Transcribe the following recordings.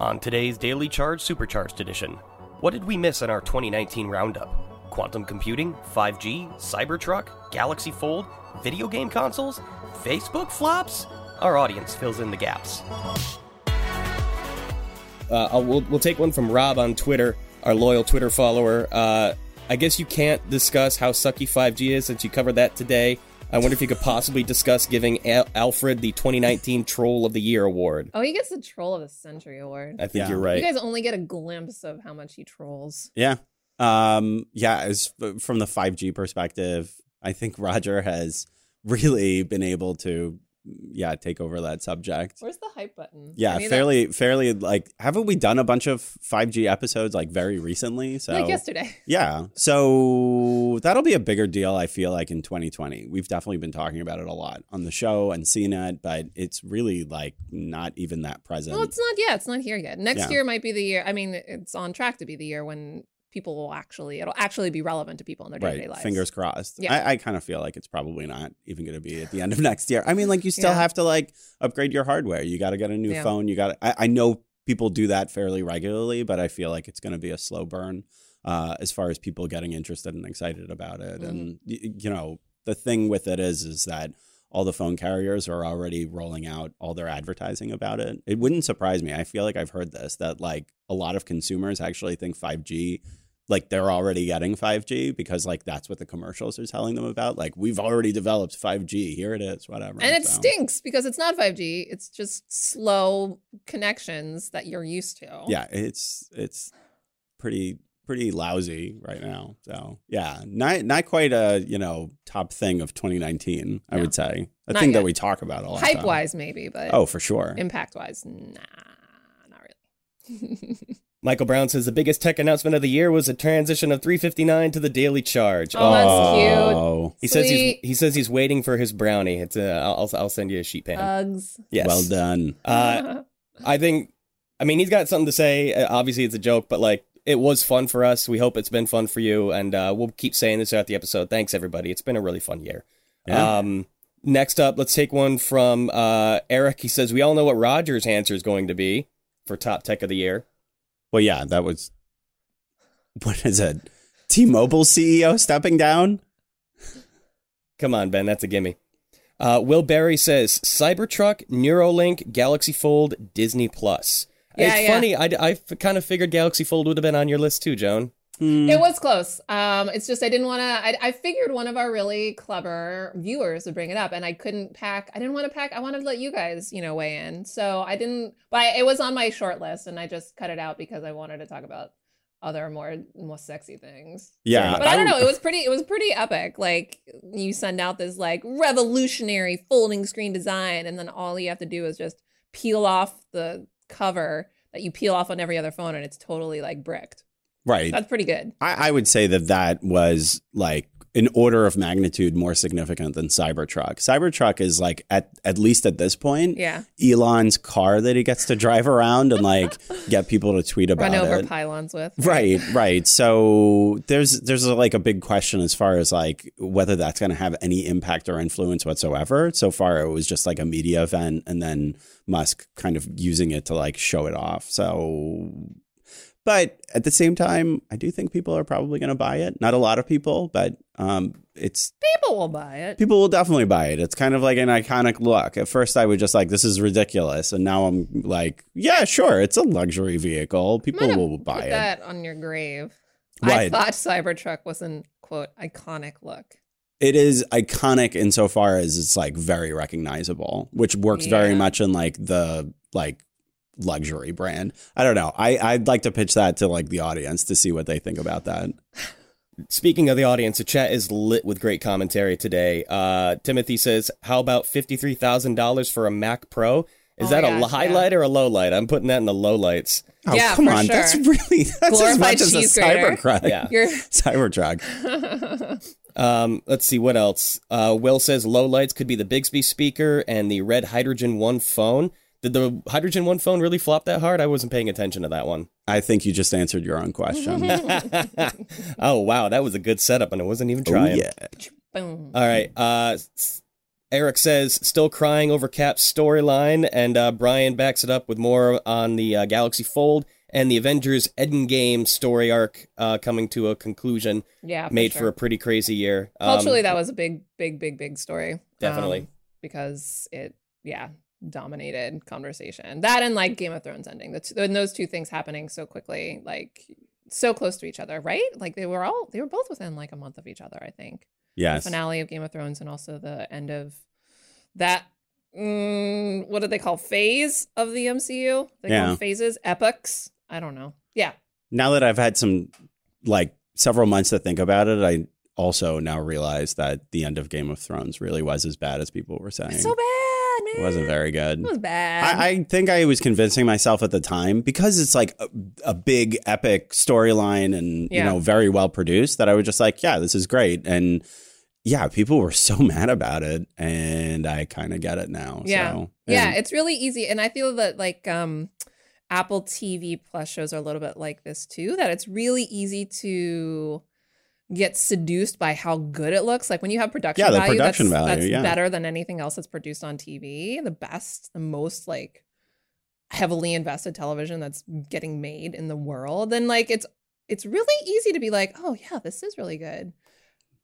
On today's Daily Charge Supercharged edition, what did we miss in our 2019 roundup? Quantum computing, 5G, Cybertruck, Galaxy Fold, video game consoles, Facebook flops? Our audience fills in the gaps. Uh, we'll, we'll take one from Rob on Twitter, our loyal Twitter follower. Uh, I guess you can't discuss how sucky 5G is since you covered that today. I wonder if you could possibly discuss giving Al- Alfred the 2019 Troll of the Year award. Oh, he gets the Troll of the Century award. I think Yeah. you're right. You guys only get a glimpse of how much he trolls. Yeah. Um, yeah, as from the 5G perspective, I think Roger has really been able to yeah, take over that subject. Where's the hype button? Yeah, need that- fairly fairly like haven't we done a bunch of 5G episodes like very recently? So Like yesterday. Yeah. So that'll be a bigger deal, I feel like, in 2020. We've definitely been talking about it a lot on the show and seen it, but it's really like not even that present. Well, it's not yet. It's not here yet. Next Yeah. year might be the year. I mean, it's on track to be the year when people will actually, it'll actually be relevant to people in their day to day right. lives. Fingers crossed. Yeah. I, I kind of feel like it's probably not even going to be at the end of next year. I mean, like, you still Yeah. have to like upgrade your hardware. You got to get a new Yeah. phone. You got I, I know people do that fairly regularly, but I feel like it's going to be a slow burn uh, as far as people getting interested and excited about it. And, Mm-hmm. y- you know, the thing with it is, is that all the phone carriers are already rolling out all their advertising about it. It wouldn't surprise me. I feel like I've heard this that like a lot of consumers actually think 5G like they're already getting 5G because like that's what the commercials are telling them about. Like we've already developed 5G. Here it is, whatever. And it So, stinks because it's not 5G. It's just slow connections that you're used to. Yeah, it's it's pretty pretty lousy right now. So yeah, not not quite a you know top thing of 2019. I No. would say a Not thing yet. that we talk about a lot. Hype wise, maybe, but Oh, for sure. impact wise, nah, not really. Michael Brown says the biggest tech announcement of the year was a transition of 359 to the Daily Charge. Oh, that's cute. Oh, He says he's he says he's waiting for his brownie. It's uh, I'll I'll send you a sheet pan. Bugs. yes. well done. Uh, I think, I mean, he's got something to say. Uh, obviously, it's a joke, but like, it was fun for us. We hope it's been fun for you, and uh, we'll keep saying this throughout the episode. Thanks, everybody. It's been a really fun year. Yeah. Um, next up, let's take one from uh, Eric. He says, "We all know what Roger's answer is going to be for top tech of the year." Well, yeah, that was what is it? T-Mobile CEO stepping down. Come on, Ben, that's a gimme. Uh, Will Barry says Cybertruck, Neuralink, Galaxy Fold, Disney Plus. Yeah, it's yeah. funny. I, I kind of figured Galaxy Fold would have been on your list too, Joan. It was close. Um, it's just I didn't want to. I, I figured one of our really clever viewers would bring it up, and I couldn't pack. I didn't want to pack. I wanted to let you guys, you know, weigh in. So I didn't. But it was on my short list, and I just cut it out because I wanted to talk about other more more sexy things. Yeah, But I don't know. It was pretty. It was pretty epic. Like you send out this like revolutionary folding screen design, and then all you have to do is just peel off the cover that you peel off on every other phone, and it's totally like bricked. right. That's pretty good. I, I would say that that was like an order of magnitude more significant than Cybertruck. Cybertruck is like at at least at this point, Yeah. Elon's car that he gets to drive around and like get people to tweet about run over it. pylons with. Right, right. So there's there's like a big question as far as like whether that's going to have any impact or influence whatsoever. So far, it was just like a media event, and then Musk kind of using it to like show it off. So, but at the same time, I do think people are probably going to buy it. Not a lot of people, but um, it's People will buy it. people will definitely buy it. It's kind of like an iconic look. At first, I was just like, "This is ridiculous," and now I'm like, "Yeah, sure, it's a luxury vehicle. People will buy Put it." that on your grave. I thought Cybertruck was an quote iconic look. it is iconic insofar as it's like very recognizable, which works very much in like the like luxury brand. I don't know. I I'd like to pitch that to like the audience to see what they think about that. Speaking of the audience, the chat is lit with great commentary today. Uh, Timothy says, "How about fifty three thousand dollars for a Mac Pro? Is Oh that my a gosh, highlight or a low light? I'm putting that in the low lights. Oh Yeah, come for on, sure. that's really that's as much as a cheese grater. cybertruck. Yeah. You're Cybertruck. Um, let's see what else. Uh, Will says low lights could be the Bixby speaker and the red Hydrogen One phone. Did the Hydrogen One phone really flop that hard? I wasn't paying attention to that one. I think you just answered your own question. oh wow, that was a good setup, and I wasn't even oh trying. yeah. boom. All right. Uh, Eric says still crying over Cap's storyline, and uh, Brian backs it up with more on the uh, Galaxy Fold and the Avengers Endgame story arc uh, coming to a conclusion. Yeah, for made sure. for a pretty crazy year. Um, Culturally, that was a big, big, big, big story. Definitely. Um, because it, yeah, dominated conversation. That and like Game of Thrones ending. The two, and those two things happening so quickly, like so close to each other, right? Like they were all, they were both within like a month of each other, I think. Yes. The finale of Game of Thrones and also the end of that. Mm, what do they call phase of the MCU? They Yeah. them phases, epochs. I don't know. Yeah, now that I've had some like several months to think about it, I also now realize that the end of Game of Thrones really was as bad as people were saying. it's so bad. It wasn't very good. It was bad. I, I think I was convincing myself at the time because it's like a, a big epic storyline and Yeah. you know very well produced that I was just like, yeah, this is great. And yeah, people were so mad about it, and I kind of get it now. Yeah. so, yeah, it's really easy, and I feel that like um, Apple TV Plus shows are a little bit like this too. That it's really easy to get seduced by how good it looks. Like when you have production Yeah, the value, production that's, value, that's yeah. better than anything else that's produced on TV. The best, the most like heavily invested television that's getting made in the world, and like it's it's really easy to be like, oh yeah, this is really good.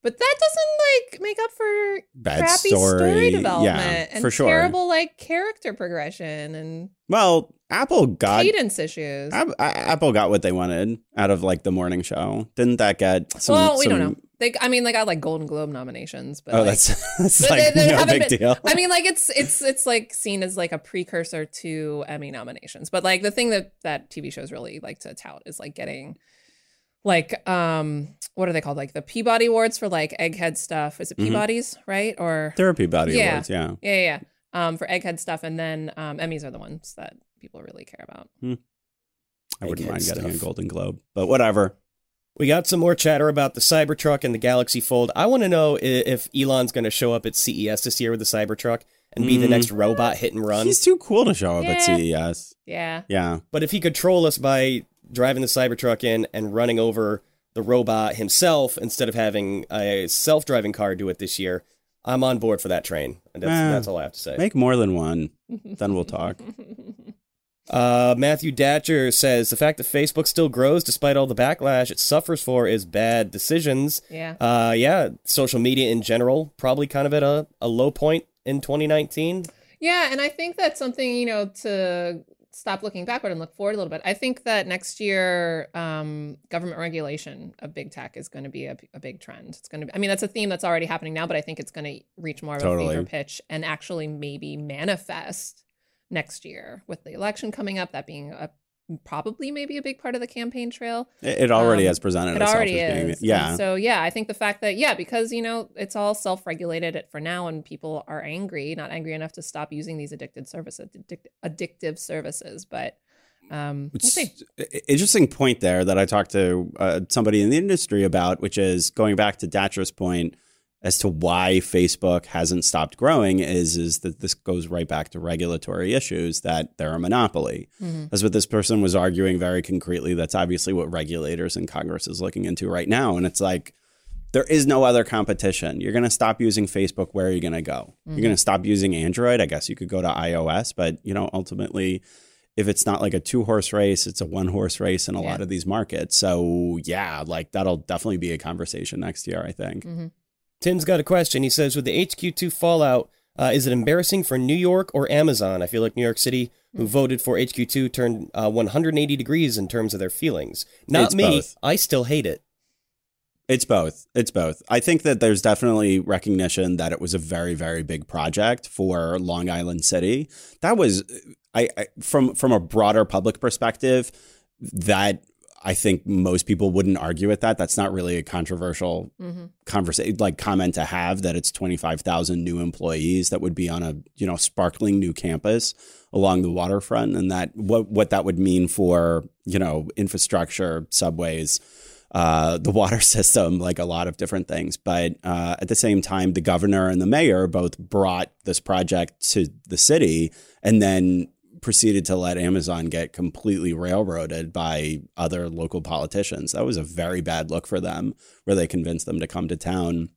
But that doesn't like make up for bad crappy story, story, development yeah, and for sure. terrible like character progression and Well, Apple got cadence issues. App- Apple got what they wanted out of like the morning show. Didn't that get some? well, we don't know. They, I mean, they got like Golden Globe nominations, but Oh, like, that's that's like they- they no big been- deal. I mean, like it's it's it's like seen as like a precursor to Emmy nominations. But like the thing that that TV shows really like to tout is like getting like um what are they called like the Peabody Awards for like egghead stuff. Is it Mhm. Peabody's right or Therapy body Yeah. awards, yeah. yeah yeah, yeah. um for egghead stuff and then um Emmys are the ones that people really care about. hmm. I wouldn't Egghead mind getting a. Golden Globe, but whatever. We got some more chatter about the Cybertruck and the Galaxy Fold. I want to know i- if Elon's going to show up at CES this year with the Cybertruck and be the Mm. next robot hit and run. He's too cool to show up at CES. Yeah. Yeah, But if he could troll us by driving the Cybertruck in and running over the robot himself instead of having a self-driving car do it this year, I'm on board for that train. And that's, Eh. that's all I have to say. make more than one. Then we'll talk. Uh, Matthew Datcher says the fact that Facebook still grows despite all the backlash it suffers for is bad decisions. yeah. Uh, yeah, social media in general probably kind of at a, a low point in 2019. Yeah, and I think that's something, you know, to stop looking backward and look forward a little bit. I think that next year, um, government regulation of big tech is going to be a, a big trend. It's going to be, I mean, that's a theme that's already happening now, but I think it's going to reach more of Totally. a fever pitch and actually maybe manifest next year with the election coming up, that being a probably maybe a big part of the campaign trail. It, already Um, has presented It itself already as being is. yeah. And so yeah, I think the fact that yeah, because you know it's all self-regulated for now, and people are angry, not angry enough to stop using these addicted services, addic- addictive services. But um, we'll see. Interesting point there that I talked to uh, somebody in the industry about, which is going back to Datcher's point as to why Facebook hasn't stopped growing is is that this goes right back to regulatory issues that they're a monopoly. Mhm. That's what this person was arguing very concretely. That's obviously what regulators and Congress is looking into right now. And it's like there is no other competition. You're going to stop using Facebook. Where are you going to go? You're going to stop using Android. I guess you could go to iOS, but you know, ultimately, if it's not like a two horse race, it's a one horse race in a Yeah. lot of these markets. So yeah, like that'll definitely be a conversation next year. I think. Mhm. Tim's got a question. He says, with the HQ2 fallout, uh, is it embarrassing for New York or Amazon? I feel like New York City, who voted for HQ2, turned uh, 180 degrees in terms of their feelings. Not It's me. both. I still hate it. It's both. It's both. I think that there's definitely recognition that it was a very, very big project for Long Island City. That was, I, I from from a broader public perspective, that I think most people wouldn't argue with that. That's not really a controversial Mhm. conversation, like comment to have that it's twenty five thousand new employees that would be on a you know sparkling new campus along the waterfront, and that what what that would mean for you know infrastructure, subways uh, the water system, like a lot of different things. But uh, at the same time, the governor and the mayor both brought this project to the city and then proceeded to let Amazon get completely railroaded by other local politicians. That was a very bad look for them, where they convinced them to come to town.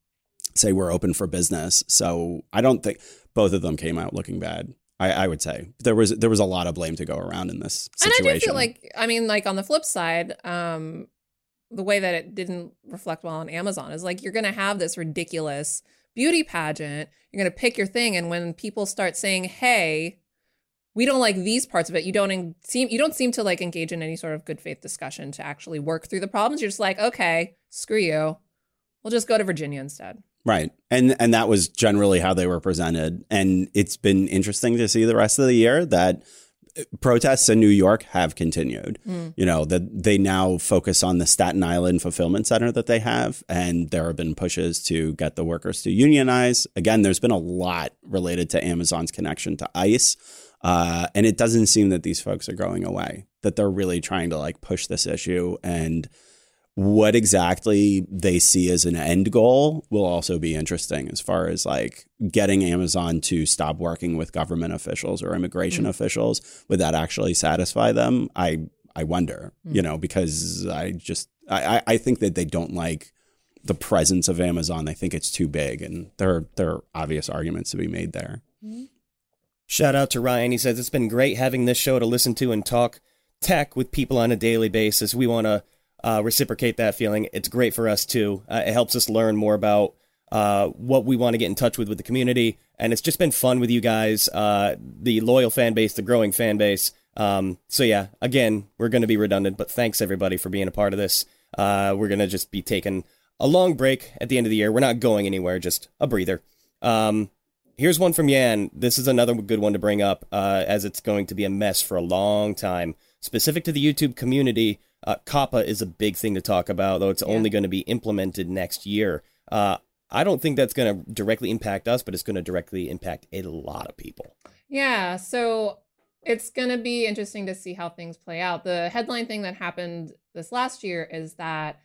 say we're open for business. So I don't think both of them came out looking bad. I, I would say there was there was a lot of blame to go around in this situation. And I do feel like, I mean, like on the flip side, um, the way that it didn't reflect well on Amazon is like you're going to have this ridiculous beauty pageant. You're going to pick your thing, and when people start saying, "Hey," we don't like these parts of it. You don't en- seem you don't seem to like engage in any sort of good faith discussion to actually work through the problems. You're just like, okay, screw you. We'll just go to Virginia instead. Right. And and that was generally how they were presented. And it's been interesting to see the rest of the year that protests in New York have continued. Mm. You know, that they now focus on the Staten Island fulfillment center that they have and there have been pushes to get the workers to unionize. Again, there's been a lot related to Amazon's connection to ICE. Uh, and it doesn't seem that these folks are going away, that they're really trying to like push this issue and what exactly they see as an end goal will also be interesting as far as like getting Amazon to stop working with government officials or immigration mm. officials. Would that actually satisfy them? I I wonder, mm. you know, because I just I, I think that they don't like the presence of Amazon. They think it's too big, and there there are obvious arguments to be made there. Shout out to Ryan. He says it's been great having this show to listen to and talk tech with people on a daily basis. We want to uh, reciprocate that feeling. It's great for us too. Uh, it helps us learn more about uh, what we want to get in touch with with the community, and it's just been fun with you guys, uh, the loyal fan base, the growing fan base. Um, so yeah, again, we're going to be redundant, but thanks everybody for being a part of this. Uh, we're going to just be taking a long break at the end of the year. We're not going anywhere, just a breather. Um, here's one from Yan. This is another good one to bring up, uh, as it's going to be a mess for a long time. Specific to the YouTube community, uh, COPPA is a big thing to talk about, though it's yeah. only going to be implemented next year. Uh, I don't think that's going to directly impact us, but it's going to directly impact a lot of people. Yeah. So it's going to be interesting to see how things play out. The headline thing that happened this last year is that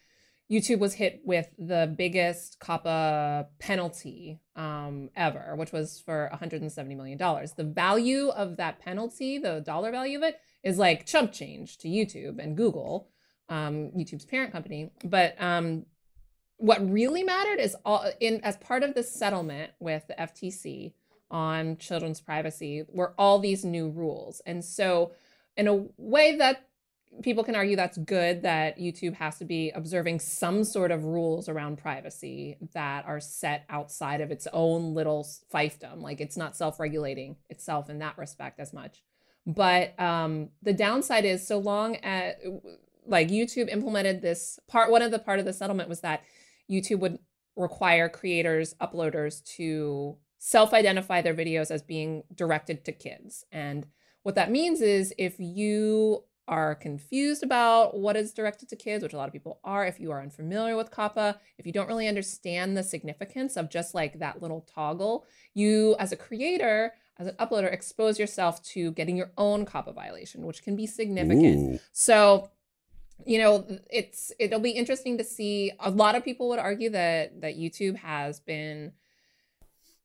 YouTube was hit with the biggest COPPA penalty um, ever, which was for $170 million. The value of that penalty, the dollar value of it, is like chump change to YouTube and Google, um, YouTube's parent company. But um, what really mattered is all in as part of the settlement with the FTC on children's privacy were all these new rules. And so, in a way that people can argue that's good that YouTube has to be observing some sort of rules around privacy that are set outside of its own little fiefdom. Like it's not self regulating itself in that respect as much. But um, the downside is so long as like YouTube implemented this part, one of the part of the settlement was that YouTube would require creators, uploaders to self-identify their videos as being directed to kids. And what that means is if you are confused about what is directed to kids, which a lot of people are, if you are unfamiliar with COPPA, if you don't really understand the significance of just like that little toggle, you as a creator as an uploader, expose yourself to getting your own COPPA violation, which can be significant. Ooh. So, you know, it's it'll be interesting to see. A lot of people would argue that that YouTube has been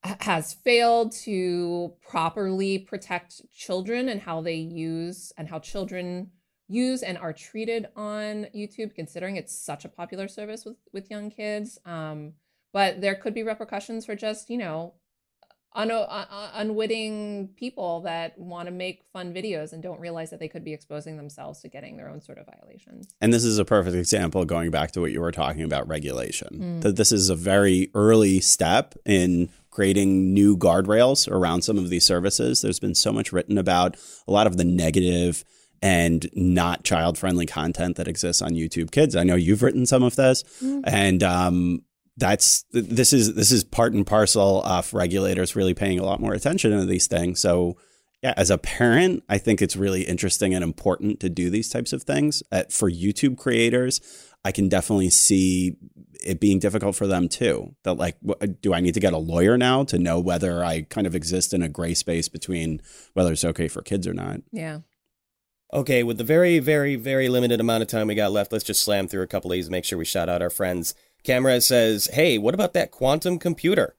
has failed to properly protect children and how they use and how children use and are treated on YouTube, considering it's such a popular service with with young kids. Um, but there could be repercussions for just you know un- uh, unwitting people that want to make fun videos and don't realize that they could be exposing themselves to getting their own sort of violations. And this is a perfect example going back to what you were talking about regulation. Mm. That this is a very early step in creating new guardrails around some of these services. There's been so much written about a lot of the negative and not child friendly content that exists on YouTube Kids. I know you've written some of this, mm. and um, that's this is this is part and parcel of regulators really paying a lot more attention to these things. So yeah, as a parent, I think it's really interesting and important to do these types of things. At, for YouTube creators, I can definitely see it being difficult for them too. That like, do I need to get a lawyer now to know whether I kind of exist in a gray space between whether it's okay for kids or not? Yeah. Okay, with the very, very, very limited amount of time we got left, let's just slam through a couple of these. Make sure we shout out our friends Camera says, "Hey, what about that quantum computer?"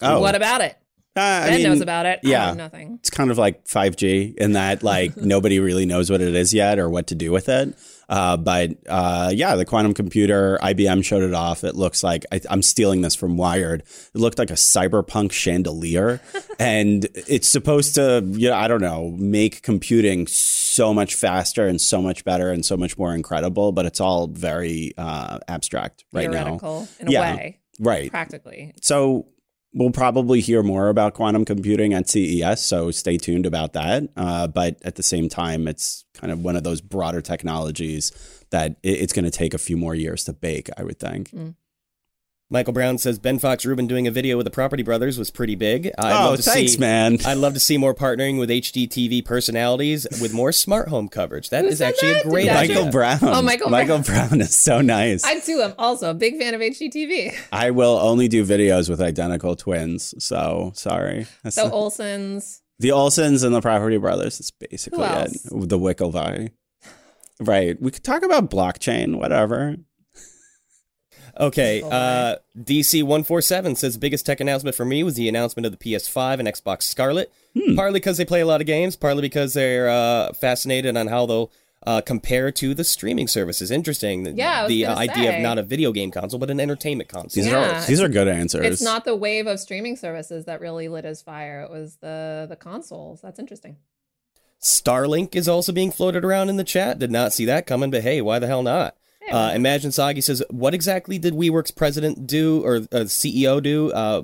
Oh, what about it? Uh, I Ben mean, knows about it. Yeah. know nothing. it's kind of like 5G in that like nobody really knows what it is yet or what to do with it. Uh, but uh, yeah, the quantum computer, IBM showed it off. It looks like I, I'm stealing this from Wired. It looked like a cyberpunk chandelier, and it's supposed to, you know, I don't know, make computing so much faster and so much better and so much more incredible. But it's all very uh, abstract right now, Theoretical in a Yeah. way, right? practically. So we'll probably hear more about quantum computing at CES. So stay tuned about that. Uh, but at the same time, it's kind of one of those broader technologies that it's going to take a few more years to bake. I would think. Michael Brown says Ben Fox Rubin doing a video with the Property Brothers was pretty big. I'd oh, love to thanks, see, man. I'd love to see more partnering with HGTV personalities with more smart home coverage. That Who is actually that? a great Did that idea. Michael Brown. Oh, Michael Michael Brown is so nice. I too am also a big fan of HGTV. I will only do videos with identical twins. So sorry. That's So not- Olsen's. the Olsens and the Property Brothers. It's basically Who it. The Winklevii. Right. We could talk about blockchain, whatever. Okay, uh, DC one four seven says biggest tech announcement for me was the announcement of the PS5 and Xbox Scarlett. Hmm. Partly because they play a lot of games, partly because they're uh, fascinated on how they'll uh, compare to the streaming services. Interesting. the- Yeah, I was the gonna idea of not a video game console but an entertainment console. These Yeah. are these are good answers. It's not the wave of streaming services that really lit his fire. It was the the consoles. That's interesting. Starlink is also being floated around in the chat. Did not see that coming, but hey, why the hell not? Uh, Imagine Sagi says, "What exactly did WeWork's president do or uh, CEO do? Uh,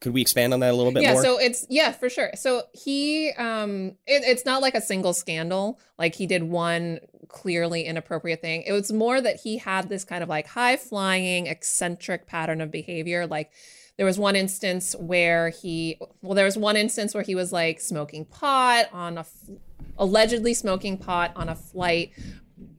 could we expand on that a little bit yeah more?" so it's yeah for sure. So he um it, it's not like a single scandal. Like he did one clearly inappropriate thing. It was more that he had this kind of like high flying eccentric pattern of behavior. Like there was one instance where he well there was one instance where he was like smoking pot on a f- allegedly smoking pot on a flight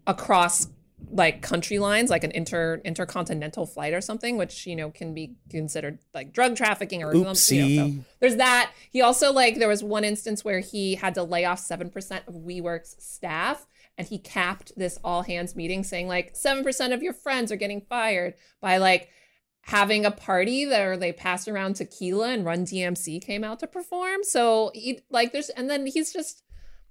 across like country lines like an inter intercontinental flight or something which you know can be considered like drug trafficking or something you know, so there's that. He also like there was one instance where he had to lay off seven percent of WeWork's staff, and he capped this all hands meeting saying like seven percent of your friends are getting fired by like having a party where they passed around tequila and Run DMC came out to perform. So he like there's and then he's just.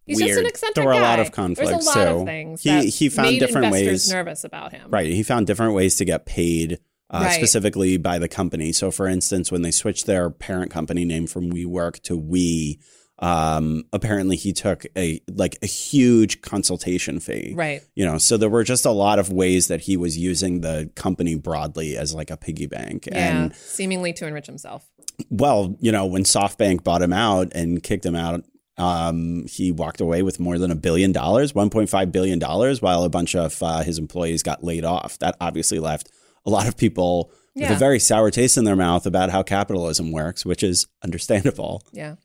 He's just an Weird. eccentric There were a lot of conflicts, There's a lot too. of things He- he found different ways- nervous about him. Right. He found different ways to get paid uh, Right. specifically by the company. So, for instance, when they switched their parent company name from WeWork to We, um, apparently he took a like a huge consultation fee. Right. You know, so there were just a lot of ways that he was using the company broadly as like a piggy bank. Yeah. And seemingly to enrich himself. well, you know, when SoftBank bought him out and kicked him out, um, he walked away with more than a billion dollars, $1.5 billion, while a bunch of uh, his employees got laid off. That obviously left a lot of people with a very sour taste in their mouth about how capitalism works, which is understandable. Yeah.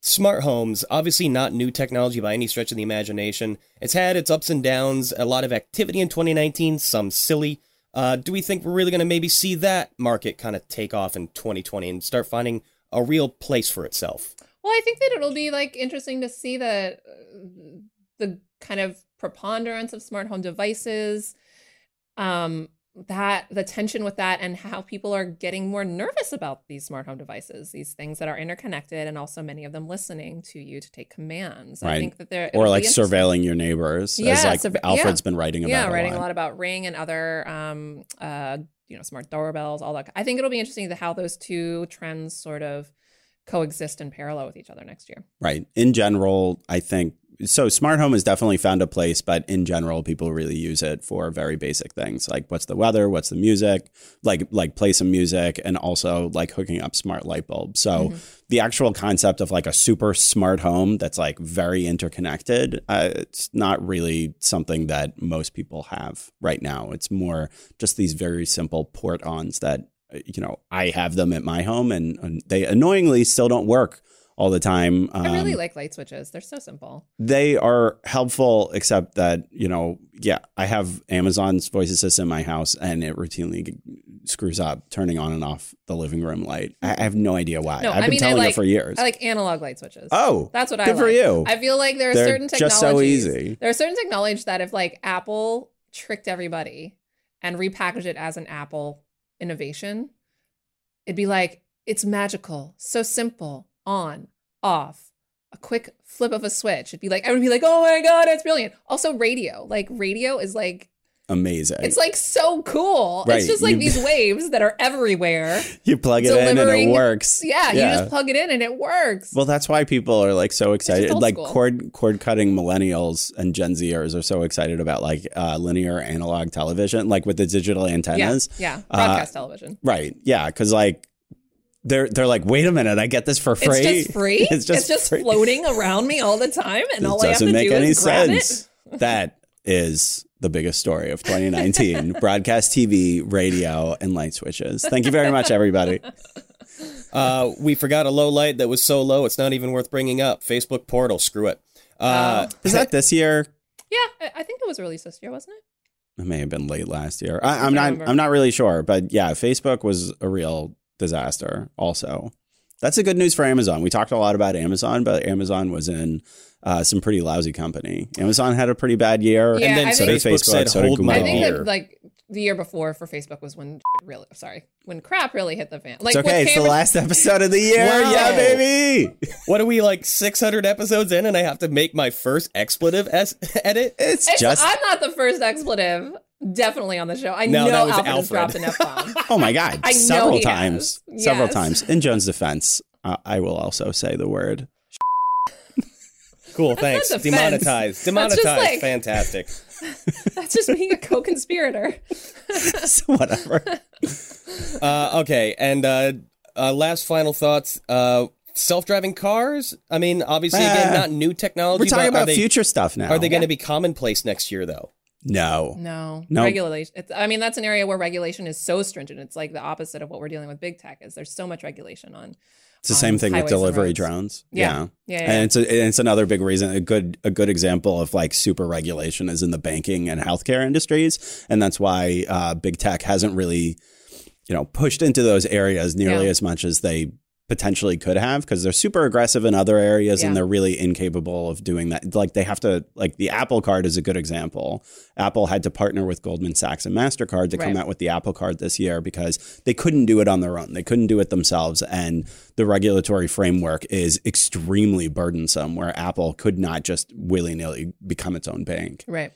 Smart homes, obviously not new technology by any stretch of the imagination. It's had its ups and downs, a lot of activity in 2019, some silly. Uh, do we think we're really going to maybe see that market kind of take off in 2020 and start finding a real place for itself? Well, I think that it'll be like interesting to see the uh, the kind of preponderance of smart home devices, um, that the tension with that, and how people are getting more nervous about these smart home devices, these things that are interconnected, and also many of them listening to you to take commands. Right. I think that they're Or like surveilling your neighbors, Yeah, as like surve- Alfred's been writing about. yeah, a writing lot. a lot about Ring and other, um, uh, you know, smart doorbells, all that. I think it'll be interesting to how those two trends sort of coexist in parallel with each other next year. Right. In general, I think so. Smart home has definitely found a place, but in general, people really use it for very basic things like what's the weather, what's the music, like like play some music, and also like hooking up smart light bulbs. So Mm-hmm. the actual concept of like a super smart home that's like very interconnected, uh, it's not really something that most people have right now. It's more just these very simple port ons that you know I have them at my home, and, and they annoyingly still don't work all the time. I really Um, like light switches. They're so simple. they are helpful, except that you know, yeah, I have Amazon's voice assistant in my house, and it routinely screws up turning on and off the living room light. I I have no idea why. No, I've I been mean, I telling like- her for years. I like analog light switches. oh, That's what I good like. for you. I feel like there are They're certain technologies. just so easy. There are certain technologies that if like Apple tricked everybody and repackaged it as an Apple innovation, it'd be like it's magical, so simple, on, off, a quick flip of a switch. It'd be like, I would be like, oh my God, it's brilliant. Also, radio. Like, radio is like, Amazing. it's like so cool. Right, It's just like you- these waves that are everywhere. you plug it in and it works. Yeah, you just plug it in and it works. Well, that's why people are like so excited. Like school. cord cord cutting millennials and Gen Zers are so excited about like uh, linear analog television, like with the digital antennas. yeah. Uh, Broadcast television. Right? Yeah, because like they're they're like, wait a minute, I get this for free. It's just free. it's just free. floating around me all the time, and It all I have to make do any is grab sense. that is the biggest story of 2019: broadcast TV, radio, and light switches. Thank you very much, everybody. Uh, we forgot a low light that was so low it's not even worth bringing up. Facebook portal, screw it. Uh, Is that this year? Yeah, I, I think it was released this year, wasn't it? It may have been late last year. I, I'm can't not. remember. I'm not really sure, but yeah, Facebook was a real disaster. Also, that's the good news for Amazon. We talked a lot about Amazon, but Amazon was in uh, some pretty lousy company. Amazon had a pretty bad year, Yeah, and then I so think- did Facebook Facebook, said, so did "Hold my I think that like the year before for Facebook was when really sorry when crap really hit the fan. Like It's okay. It's the last episode of the year. Wow. Yeah, baby. what are we like 600 episodes in and I have to make my first expletive es- edit? It's It's- just. I'm not the first expletive. Definitely on the show. I No, know that was Alfred has Alfred. dropped an F bomb. oh my god! I know several he times. has. Several times. In Joan's defense, uh, I will also say the word. Cool, thanks. not defense. Demonetized. That's Demonetized. like- Fantastic. That's just being a co-conspirator. so whatever. Uh, okay, and uh, uh, last final thoughts. Uh, self-driving cars. I mean, obviously, again, Ah. not new technology. We're talking but about they, future stuff now. Are they going to be commonplace next year, though? No. No, No. regulation. It's, I mean, that's an area where regulation is so stringent. It's like the opposite of what we're dealing with big tech. Is there's so much regulation on. It's the on same thing with delivery drones. Yeah. Yeah, yeah. And it's a, it's another big reason. A good a good example of like super regulation is in the banking and healthcare industries, and that's why uh, big tech hasn't really, you know, pushed into those areas nearly Yeah. as much as they potentially could have because they're super aggressive in other areas Yeah. and they're really incapable of doing that. Like they have to like the Apple Card is a good example. Apple had to partner with Goldman Sachs and Mastercard to come out with the Apple Card this year because they couldn't do it on their own. They couldn't do it themselves and the regulatory framework is extremely burdensome where Apple could not just willy-nilly become its own bank. Right.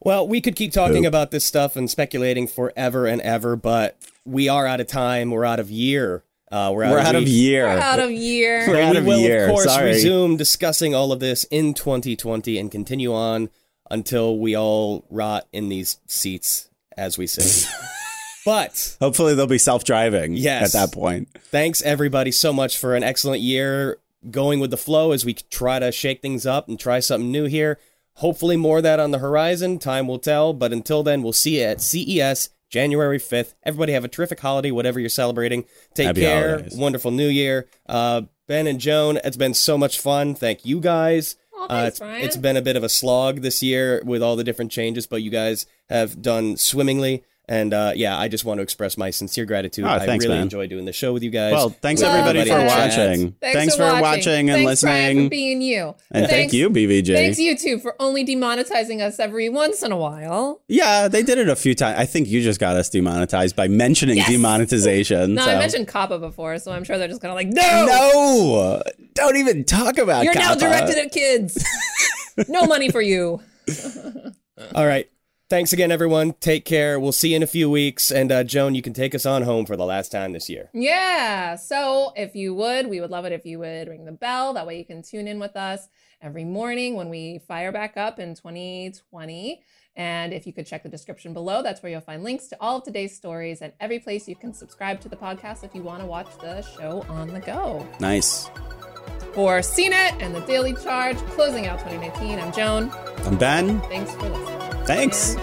Well, we could keep talking Poop. about this stuff and speculating forever and ever, but we are out of time. We're out of year. Uh, we're out We're of out of year. We're out of year. We're out we of will, year. of course, Sorry. resume discussing all of this in 2020 and continue on until we all rot in these seats as we sit. but Hopefully they'll be self-driving Yes. at that point. thanks everybody so much for an excellent year going with the flow as we try to shake things up and try something new here. Hopefully more of that on the horizon. Time will tell. But until then, we'll see you at CES January 5th. Everybody have a terrific holiday, whatever you're celebrating. Take Happy care. holidays. Wonderful new year. Uh, ben and Joan, it's been so much fun. Thank you guys. Oh, Uh, it's, Brian. it's been a bit of a slog this year with all the different changes, but you guys have done swimmingly. And uh, yeah, I just want to express my sincere gratitude. Oh, I really man. enjoy doing the show with you guys. Well, thanks with everybody for Love in that. chat. watching. Thanks, for watching, and Thanks, Brian, listening. for being you. and thanks, thank you, BVJ. Thanks you two for only demonetizing us every once in a while. Yeah, they did it a few times. I think you just got us demonetized by mentioning Yes. demonetization. No, so. I mentioned COPPA before, so I'm sure they're just gonna like, no, No, don't even talk about. you're now directed at kids. no money for you. All right. Thanks again, everyone. Take care. We'll see you in a few weeks. And uh, Joan, you can take us on home for the last time this year. Yeah. So if you would, we would love it if you would ring the bell. That way you can tune in with us every morning when we fire back up in 2020. And if you could check the description below, that's where you'll find links to all of today's stories and every place you can subscribe to the podcast if you want to watch the show on the go. Nice. For CNET and the Daily Charge, closing out 2019, I'm Joan. I'm Ben. Thanks for listening. Thanks.